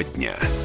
Тема дня.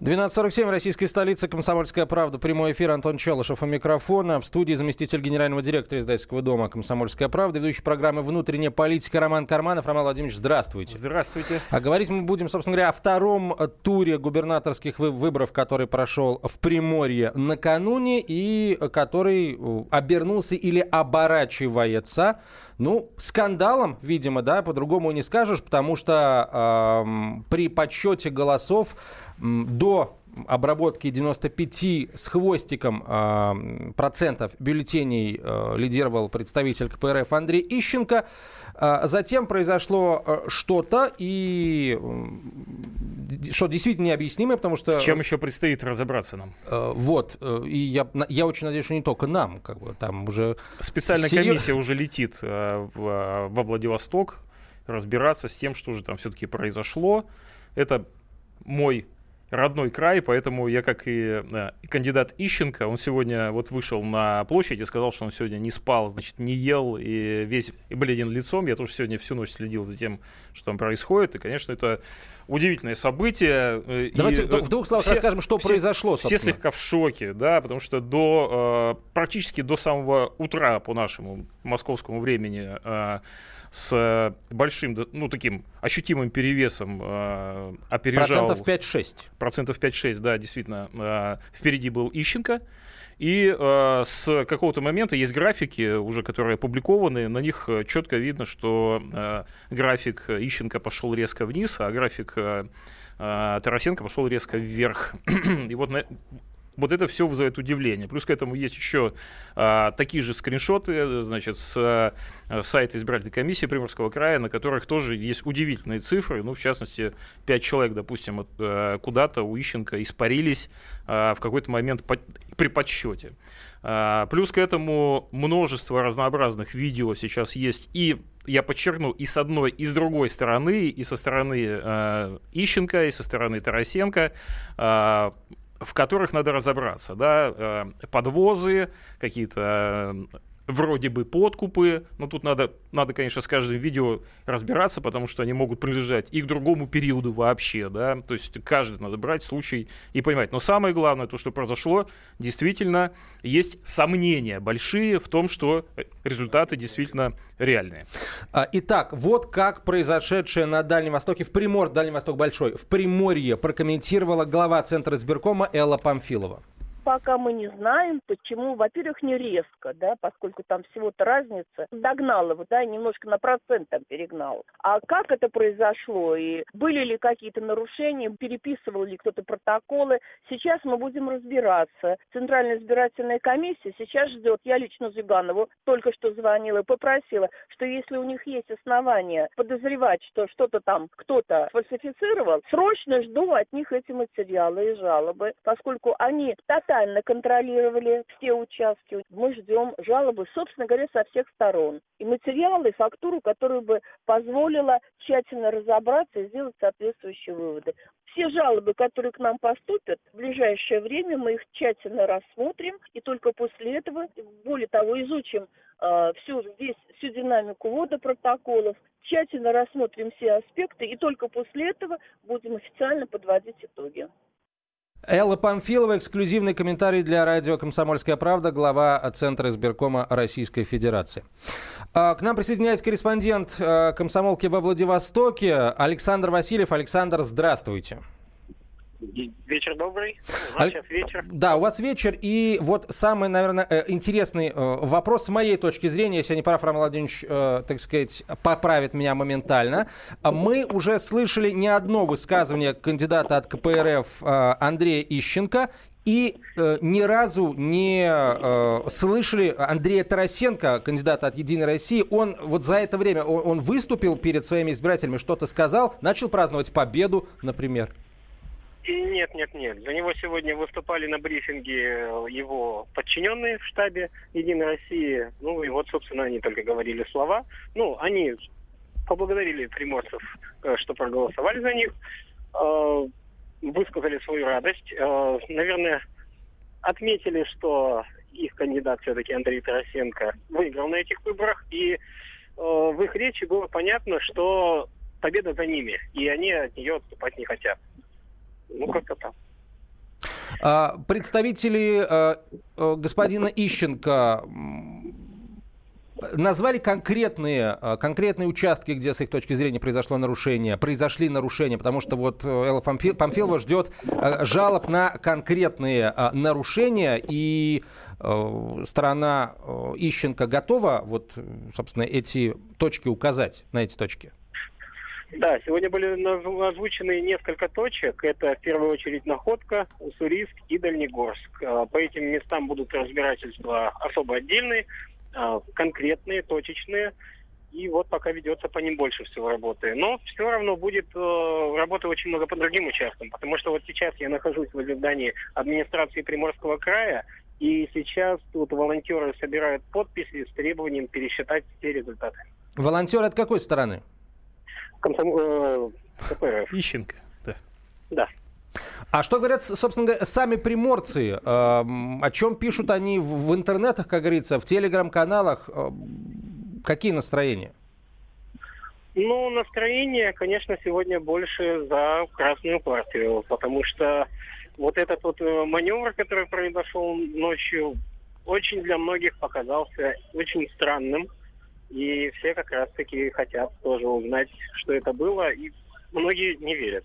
12.47, российская столица, Комсомольская правда, прямой эфир, Антон Челышев у микрофона. В студии заместитель генерального директора издательского дома «Комсомольская правда», ведущий программы «Внутренняя политика» Роман Карманов. Роман Владимирович, здравствуйте. Здравствуйте. А говорить мы будем, собственно говоря, о втором туре губернаторских выборов, который прошел в Приморье накануне и который э, обернулся или оборачивается ну, скандалом, видимо, да, по-другому не скажешь, потому что э, при подсчете голосов до обработки 95 с хвостиком э, процентов бюллетеней э, лидировал представитель КПРФ Андрей Ищенко. Э, затем произошло э, что-то, и что действительно необъяснимое, потому что... С чем еще предстоит разобраться нам? Э, вот, э, и я, я очень надеюсь, что не только нам, как бы там уже... Специальная серьез... комиссия уже летит в, во Владивосток разбираться с тем, что же там все-таки произошло. Это мой родной край, поэтому я, как и, э, кандидат Ищенко, он сегодня вот вышел на площадь и сказал, что он сегодня не спал, значит, не ел и весь и бледен лицом. Я тоже сегодня всю ночь следил за тем, что там происходит, и, конечно, это удивительное событие. Э, Давайте и, в двух словах все, расскажем, что все, произошло. Собственно. Все слегка в шоке, да, потому что до э, практически до самого утра по нашему московскому времени с большим, ну, таким ощутимым перевесом э, опережал... Процентов 5-6. Процентов 5-6, да, действительно. Э, впереди был Ищенко. И э, с какого-то момента есть графики, уже которые опубликованы, на них четко видно, что э, график Ищенко пошел резко вниз, а график э, Тарасенко пошел резко вверх. И вот на, вот это все вызывает удивление. Плюс к этому есть еще а, такие же скриншоты, значит, с а, сайта избирательной комиссии Приморского края, на которых тоже есть удивительные цифры. Ну, в частности, пять человек, допустим, а, куда-то у Ищенко испарились а, в какой-то момент по, при подсчете. А, плюс к этому множество разнообразных видео сейчас есть и я подчеркну, и с одной, и с другой стороны, и со стороны э, Ищенко, и со стороны Тарасенко, э, в которых надо разобраться, да, э, подвозы, какие-то вроде бы подкупы, но тут надо, надо, конечно, с каждым видео разбираться, потому что они могут принадлежать и к другому периоду вообще, да, то есть каждый надо брать случай и понимать. Но самое главное, то, что произошло, действительно есть сомнения большие в том, что результаты действительно реальные. А, итак, вот как произошедшее на Дальнем Востоке, в Примор, Дальний Восток большой, в Приморье прокомментировала глава Центра избиркома Элла Памфилова пока мы не знаем, почему, во-первых, не резко, да, поскольку там всего-то разница, догнал его, да, немножко на процент там перегнал. А как это произошло и были ли какие-то нарушения, переписывал ли кто-то протоколы, сейчас мы будем разбираться. Центральная избирательная комиссия сейчас ждет, я лично Зюганову только что звонила и попросила, что если у них есть основания подозревать, что что-то там кто-то фальсифицировал, срочно жду от них эти материалы и жалобы, поскольку они тотально тотально контролировали все участки. Мы ждем жалобы, собственно говоря, со всех сторон. И материалы, и фактуру, которая бы позволила тщательно разобраться и сделать соответствующие выводы. Все жалобы, которые к нам поступят, в ближайшее время мы их тщательно рассмотрим, и только после этого, более того, изучим э, всю, весь, всю динамику ввода протоколов, тщательно рассмотрим все аспекты, и только после этого будем официально подводить итоги. Элла Памфилова, эксклюзивный комментарий для радио «Комсомольская правда», глава Центра избиркома Российской Федерации. А, к нам присоединяется корреспондент э, комсомолки во Владивостоке Александр Васильев. Александр, здравствуйте. Вечер добрый. У вас сейчас вечер. Да, у вас вечер. И вот самый, наверное, э, интересный э, вопрос с моей точки зрения, если не прав, Роман Владимирович, э, так сказать, поправит меня моментально. Мы уже слышали не одно высказывание кандидата от КПРФ Андрея Ищенко, и э, ни разу не э, слышали Андрея Тарасенко, кандидата от «Единой России». Он вот за это время, он, он выступил перед своими избирателями, что-то сказал, начал праздновать победу, например. Нет, нет, нет. За него сегодня выступали на брифинге его подчиненные в штабе Единой России. Ну и вот, собственно, они только говорили слова. Ну, они поблагодарили приморцев, э, что проголосовали за них, э, высказали свою радость. Э, наверное, отметили, что их кандидат все-таки Андрей Тарасенко выиграл на этих выборах. И в их речи было понятно, что победа за ними, и они от нее отступать не хотят. Ну, как-то так. А, представители э, господина Ищенко назвали конкретные, э, конкретные участки, где с их точки зрения произошло нарушение, произошли нарушения, потому что вот Элла Памфилова ждет жалоб на конкретные нарушения, и сторона Ищенко готова вот, собственно, эти точки указать, на эти точки? Да, сегодня были озвучены несколько точек. Это в первую очередь Находка, Уссурийск и Дальнегорск. А, по этим местам будут разбирательства особо отдельные, а, конкретные, точечные. И вот пока ведется по ним больше всего работы. Но все равно будет э, работы очень много по другим участкам, потому что вот сейчас я нахожусь в здании администрации Приморского края, и сейчас тут волонтеры собирают подписи с требованием пересчитать все результаты. Волонтеры от какой стороны? Комсомол... Э, Ищенко, да. Да. А что говорят, собственно говоря, сами приморцы? Э, о чем пишут они в интернетах, как говорится, в телеграм-каналах? Э, какие настроения? Ну, настроение, конечно, сегодня больше за Красную партию, потому что вот этот вот маневр, который произошел ночью, очень для многих показался очень странным. И все как раз-таки хотят тоже узнать, что это было, и многие не верят,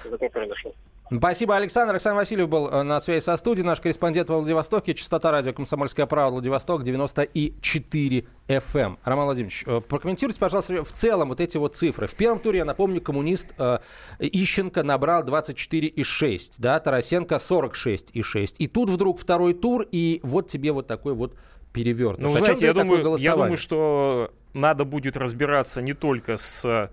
что такое произошло. Спасибо, Александр. Александр Васильев был э, на связи со студией. Наш корреспондент в Владивостоке. Частота радио «Комсомольская правда» Владивосток 94 FM. Эм. Роман Владимирович, э, прокомментируйте, пожалуйста, в целом вот эти вот цифры. В первом туре, я напомню, коммунист э, Ищенко набрал 24,6, да, Тарасенко 46,6. И тут вдруг второй тур, и вот тебе вот такой вот перевернут. Ну, знаете, я думаю, я думаю, что надо будет разбираться не только с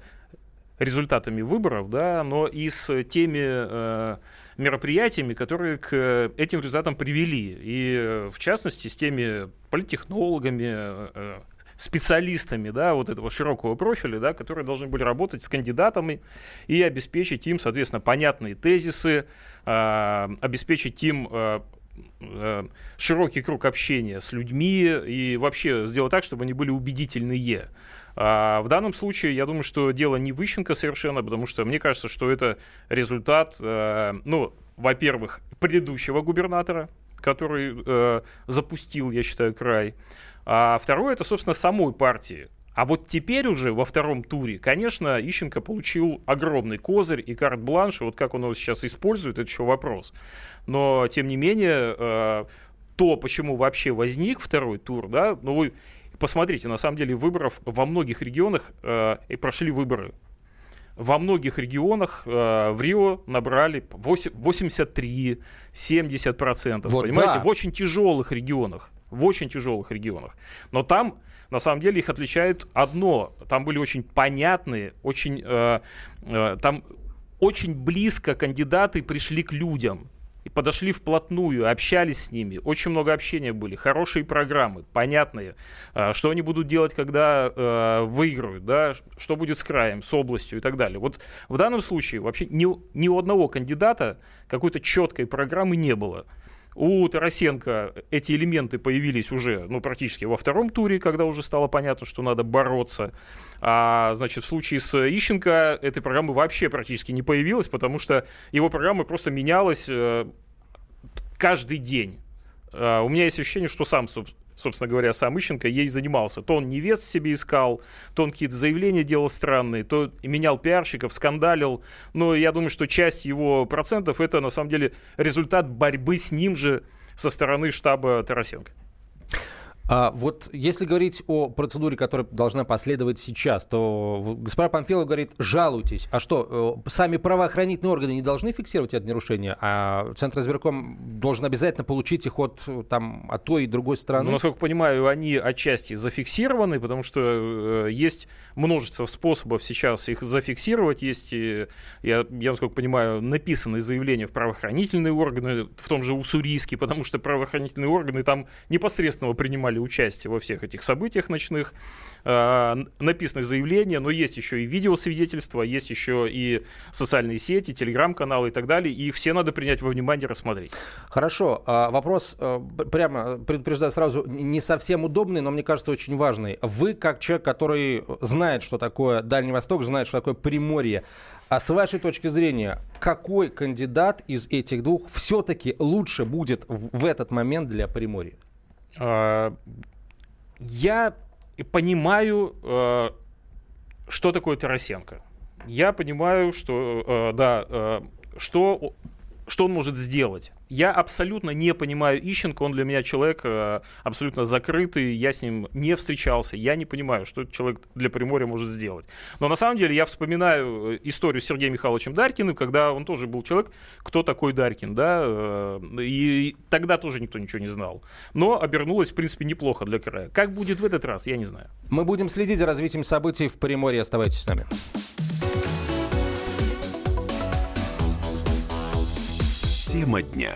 результатами выборов, да, но и с теми э, мероприятиями, которые к этим результатам привели. И, в частности, с теми политтехнологами, э, специалистами да, вот этого широкого профиля, да, которые должны были работать с кандидатами и обеспечить им, соответственно, понятные тезисы, э, обеспечить им э, Э, широкий круг общения с людьми и вообще сделать так, чтобы они были убедительные. А в данном случае, я думаю, что дело не Выщенко совершенно, потому что мне кажется, что это результат, э, ну, во-первых, предыдущего губернатора, который э, запустил, я считаю, край. А второе, это, собственно, самой партии. А вот теперь уже во втором туре, конечно, Ищенко получил огромный козырь и карт-бланш. Вот как он его сейчас использует, это еще вопрос. Но, тем не менее, э, то, почему вообще возник второй тур, да, ну вы посмотрите, на самом деле выборов во многих регионах э, и прошли выборы. Во многих регионах э, в Рио набрали 83-70%. Вот понимаете, да. в очень тяжелых регионах. В очень тяжелых регионах. Но там на самом деле их отличает одно. Там были очень понятные, очень, э, э, там очень близко кандидаты пришли к людям и подошли вплотную, общались с ними. Очень много общения были, хорошие программы, понятные. Э, что они будут делать, когда э, выиграют, да, что будет с краем, с областью и так далее. Вот в данном случае вообще ни, ни у одного кандидата какой-то четкой программы не было. У Тарасенко эти элементы появились уже ну, практически во втором туре, когда уже стало понятно, что надо бороться. А значит, в случае с Ищенко этой программы вообще практически не появилась, потому что его программа просто менялась э, каждый день. Uh, у меня есть ощущение, что сам, собственно говоря, сам Ищенко ей занимался. То он невест себе искал, то он какие-то заявления делал странные, то менял пиарщиков, скандалил. Но я думаю, что часть его процентов это на самом деле результат борьбы с ним же со стороны штаба Тарасенко. А вот если говорить о процедуре, которая должна последовать сейчас, то господин Панфилов говорит, жалуйтесь. А что, э, сами правоохранительные органы не должны фиксировать это нарушение, а Центр избирком должен обязательно получить их от, там, от той и другой стороны? Ну, насколько понимаю, они отчасти зафиксированы, потому что э, есть множество способов сейчас их зафиксировать. Есть, я, я насколько понимаю, написанные заявления в правоохранительные органы, в том же Уссурийске, потому что правоохранительные органы там непосредственно принимали участие во всех этих событиях ночных, э, написаны заявления, но есть еще и видеосвидетельства, есть еще и социальные сети, телеграм-каналы и так далее, и все надо принять во внимание, рассмотреть. Хорошо, а, вопрос э, прямо предупреждаю сразу, не совсем удобный, но мне кажется очень важный. Вы, как человек, который знает, что такое Дальний Восток, знает, что такое Приморье, а с вашей точки зрения, какой кандидат из этих двух все-таки лучше будет в этот момент для Приморья? А, я понимаю, э, что такое Тарасенко. Я понимаю, что, э, да, э, что что он может сделать. Я абсолютно не понимаю Ищенко, он для меня человек э, абсолютно закрытый, я с ним не встречался, я не понимаю, что этот человек для Приморья может сделать. Но на самом деле я вспоминаю э, историю с Сергеем Михайловичем Дарькиным, когда он тоже был человек, кто такой Дарькин, да, э, и тогда тоже никто ничего не знал. Но обернулось, в принципе, неплохо для края. Как будет в этот раз, я не знаю. Мы будем следить за развитием событий в Приморье. Оставайтесь с нами. Тема дня.